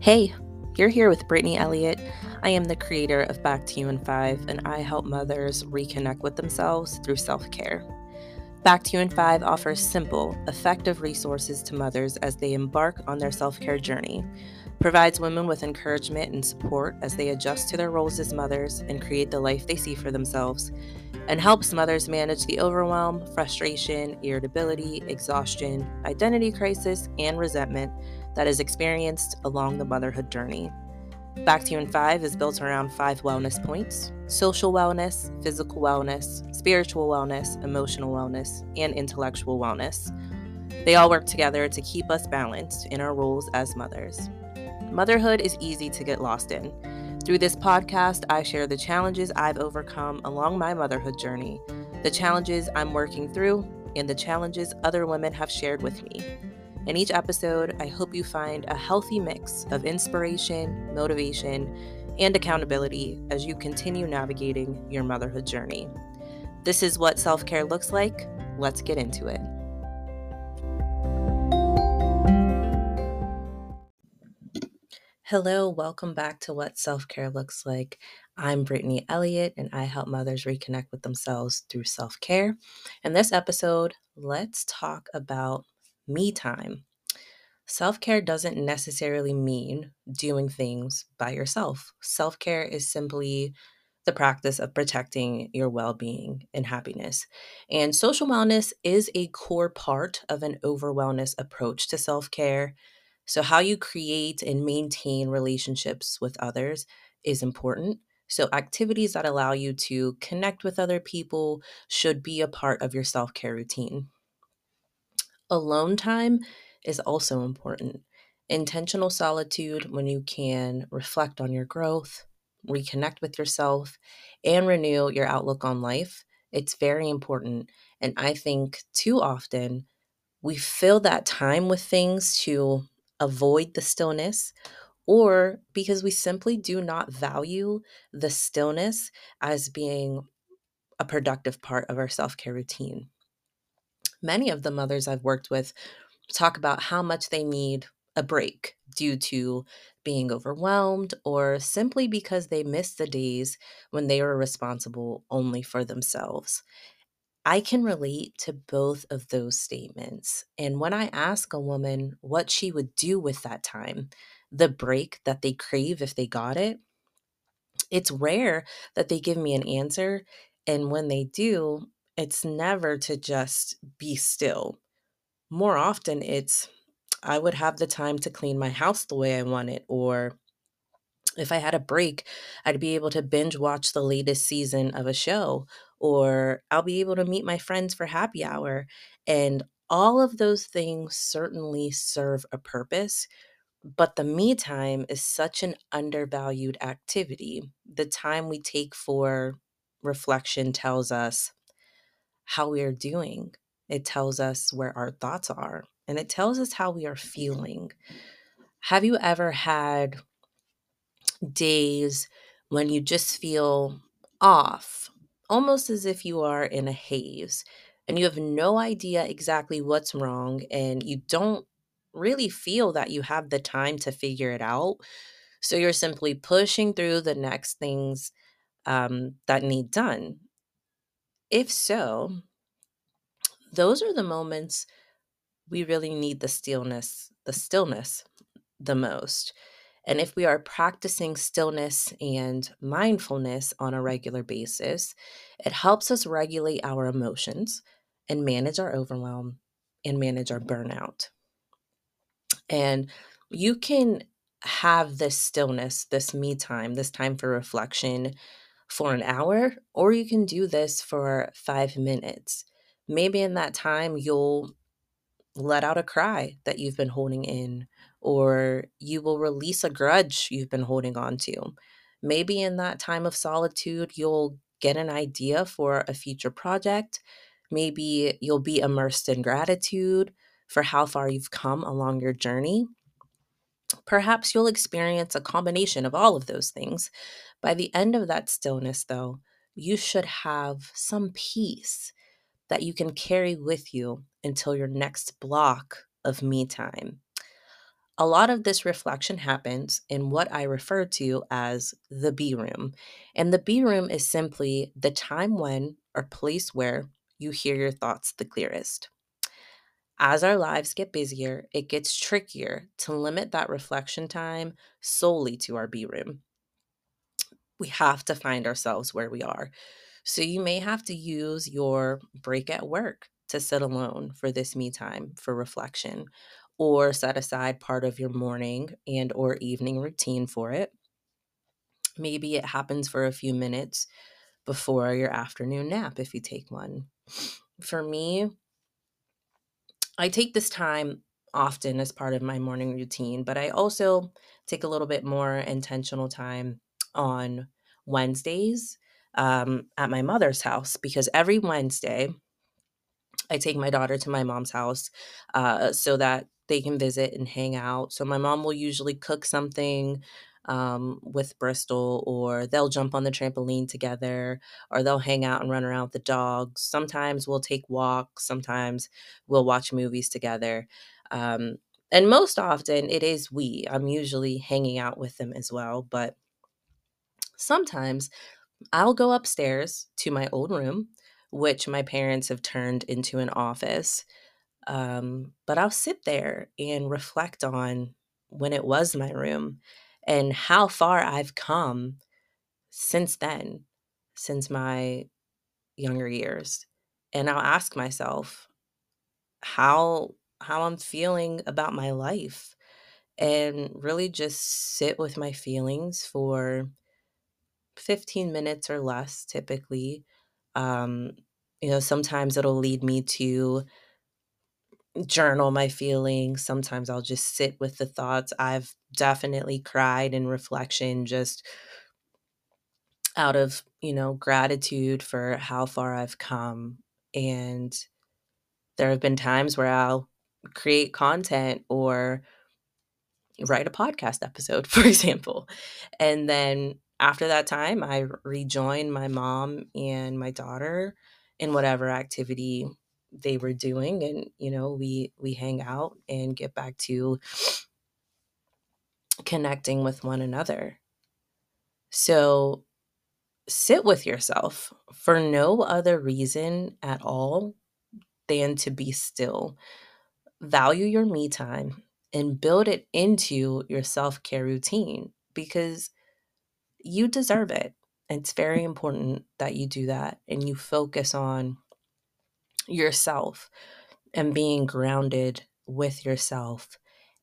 Hey, you're here with Brittany Elliott. I am the creator of Back to You in Five, and I help mothers reconnect with themselves through self care. Back to You in Five offers simple, effective resources to mothers as they embark on their self care journey, provides women with encouragement and support as they adjust to their roles as mothers and create the life they see for themselves, and helps mothers manage the overwhelm, frustration, irritability, exhaustion, identity crisis, and resentment that is experienced along the motherhood journey. Back to You in Five is built around five wellness points social wellness, physical wellness, spiritual wellness, emotional wellness, and intellectual wellness. They all work together to keep us balanced in our roles as mothers. Motherhood is easy to get lost in. Through this podcast, I share the challenges I've overcome along my motherhood journey, the challenges I'm working through, and the challenges other women have shared with me. In each episode, I hope you find a healthy mix of inspiration, motivation, and accountability as you continue navigating your motherhood journey. This is what self care looks like. Let's get into it. Hello, welcome back to What Self Care Looks Like. I'm Brittany Elliott, and I help mothers reconnect with themselves through self care. In this episode, let's talk about me time. Self care doesn't necessarily mean doing things by yourself. Self care is simply the practice of protecting your well being and happiness. And social wellness is a core part of an over wellness approach to self care. So, how you create and maintain relationships with others is important. So, activities that allow you to connect with other people should be a part of your self care routine. Alone time is also important. Intentional solitude, when you can reflect on your growth, reconnect with yourself, and renew your outlook on life, it's very important. And I think too often we fill that time with things to avoid the stillness or because we simply do not value the stillness as being a productive part of our self care routine. Many of the mothers I've worked with talk about how much they need a break due to being overwhelmed or simply because they miss the days when they were responsible only for themselves. I can relate to both of those statements. And when I ask a woman what she would do with that time, the break that they crave if they got it, it's rare that they give me an answer. And when they do, it's never to just be still more often it's I would have the time to clean my house the way I want it, or if I had a break, I'd be able to binge watch the latest season of a show, or I'll be able to meet my friends for happy hour. And all of those things certainly serve a purpose, but the me time is such an undervalued activity. The time we take for reflection tells us how we are doing it tells us where our thoughts are and it tells us how we are feeling. Have you ever had days when you just feel off, almost as if you are in a haze and you have no idea exactly what's wrong and you don't really feel that you have the time to figure it out? So you're simply pushing through the next things um, that need done. If so, those are the moments we really need the stillness, the stillness the most. And if we are practicing stillness and mindfulness on a regular basis, it helps us regulate our emotions and manage our overwhelm and manage our burnout. And you can have this stillness, this me time, this time for reflection for an hour, or you can do this for five minutes maybe in that time you'll let out a cry that you've been holding in, or you will release a grudge you've been holding on to. Maybe in that time of solitude, you'll get an idea for a future project. Maybe you'll be immersed in gratitude for how far you've come along your journey. Perhaps you'll experience a combination of all of those things. By the end of that stillness, though, you should have some peace that you can carry with you until your next block of me time. a lot of this reflection happens in what I refer to as the B room. And the B room is simply the time when or place where you hear your thoughts the clearest. As our lives get busier, it gets trickier to limit that reflection time solely to our B room. We have to find ourselves where we are. So you may have to use your break at work to sit alone for this me time for reflection or set aside part of your morning and or evening routine for it. Maybe it happens for a few minutes before your afternoon nap if you take one. For me, I take this time often as part of my morning routine, but I also take a little bit more intentional time on Wednesdays um, at my mother's house because every Wednesday I take my daughter to my mom's house uh, so that they can visit and hang out. So my mom will usually cook something um, with Bristol, or they'll jump on the trampoline together, or they'll hang out and run around with the dogs. Sometimes we'll take walks, sometimes we'll watch movies together. Um, and most often it is we. I'm usually hanging out with them as well, but sometimes I'll go upstairs to my old room, which my parents have turned into an office. Um, but I'll sit there and reflect on when it was my room and how far I've come since then, since my younger years. And I'll ask myself how how I'm feeling about my life and really just sit with my feelings for 15 minutes or less typically. Um, you know, sometimes it'll lead me to journal my feelings. Sometimes I'll just sit with the thoughts. I've definitely cried in reflection just out of, you know, gratitude for how far I've come. And there have been times where I'll create content or write a podcast episode, for example. And then after that time, I rejoin my mom and my daughter in whatever activity they were doing and you know we we hang out and get back to connecting with one another. So sit with yourself for no other reason at all than to be still. Value your me time and build it into your self-care routine because you deserve it it's very important that you do that and you focus on yourself and being grounded with yourself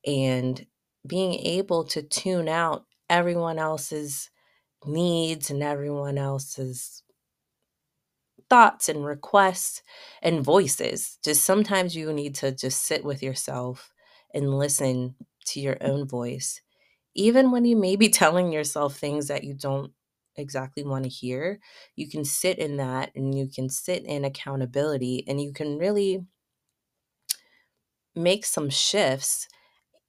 and being able to tune out everyone else's needs and everyone else's thoughts and requests and voices. Just sometimes you need to just sit with yourself and listen to your own voice. Even when you may be telling yourself things that you don't exactly want to hear, you can sit in that and you can sit in accountability and you can really make some shifts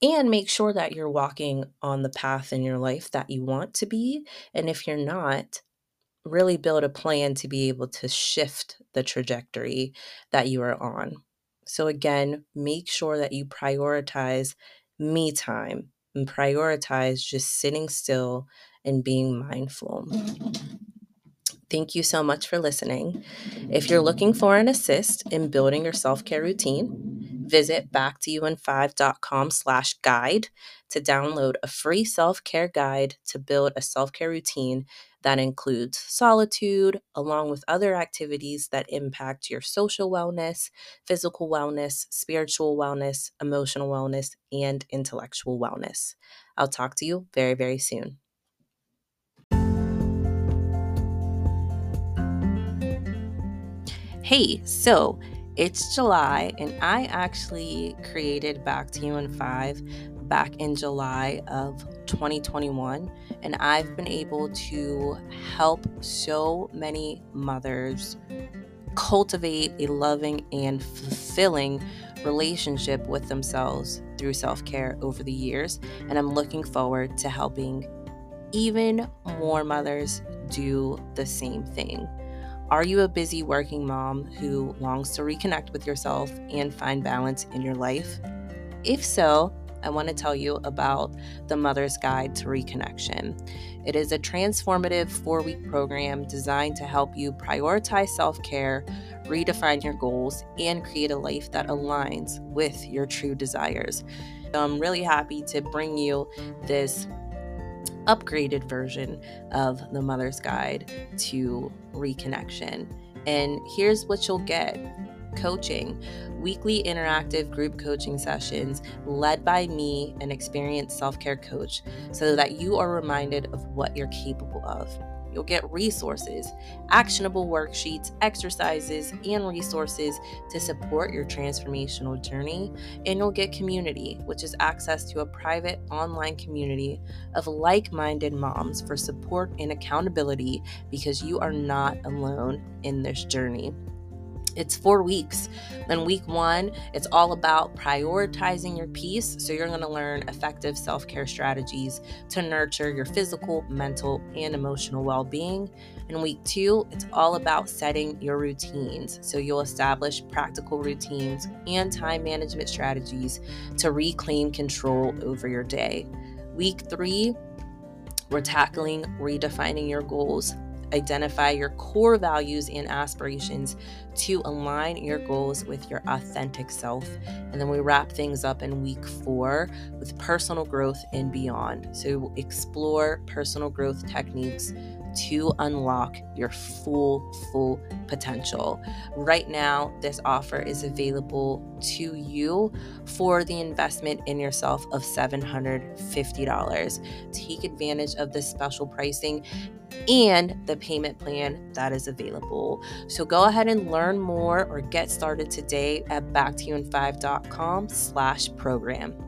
and make sure that you're walking on the path in your life that you want to be. And if you're not, really build a plan to be able to shift the trajectory that you are on. So, again, make sure that you prioritize me time and prioritize just sitting still and being mindful. Thank you so much for listening. If you're looking for an assist in building your self-care routine, visit backtoyouin5.com slash guide to download a free self-care guide to build a self-care routine that includes solitude, along with other activities that impact your social wellness, physical wellness, spiritual wellness, emotional wellness, and intellectual wellness. I'll talk to you very, very soon. Hey, so it's July, and I actually created Back to You in Five back in July of 2021, and I've been able to help so many mothers cultivate a loving and fulfilling relationship with themselves through self care over the years. And I'm looking forward to helping even more mothers do the same thing. Are you a busy working mom who longs to reconnect with yourself and find balance in your life? If so, I want to tell you about the Mother's Guide to Reconnection. It is a transformative four week program designed to help you prioritize self care, redefine your goals, and create a life that aligns with your true desires. So I'm really happy to bring you this upgraded version of the Mother's Guide to Reconnection. And here's what you'll get coaching, weekly interactive group coaching sessions led by me, an experienced self care coach, so that you are reminded of what you're capable of. You'll get resources, actionable worksheets, exercises, and resources to support your transformational journey. And you'll get community, which is access to a private online community of like minded moms for support and accountability because you are not alone in this journey. It's four weeks. Then, week one, it's all about prioritizing your peace. So, you're going to learn effective self care strategies to nurture your physical, mental, and emotional well being. In week two, it's all about setting your routines. So, you'll establish practical routines and time management strategies to reclaim control over your day. Week three, we're tackling redefining your goals identify your core values and aspirations to align your goals with your authentic self. And then we wrap things up in week four with personal growth and beyond. So explore personal growth techniques to unlock your full, full potential. Right now, this offer is available to you for the investment in yourself of $750. Take advantage of this special pricing and the payment plan that is available. So go ahead and learn more or get started today at backtoyouin5.com slash program.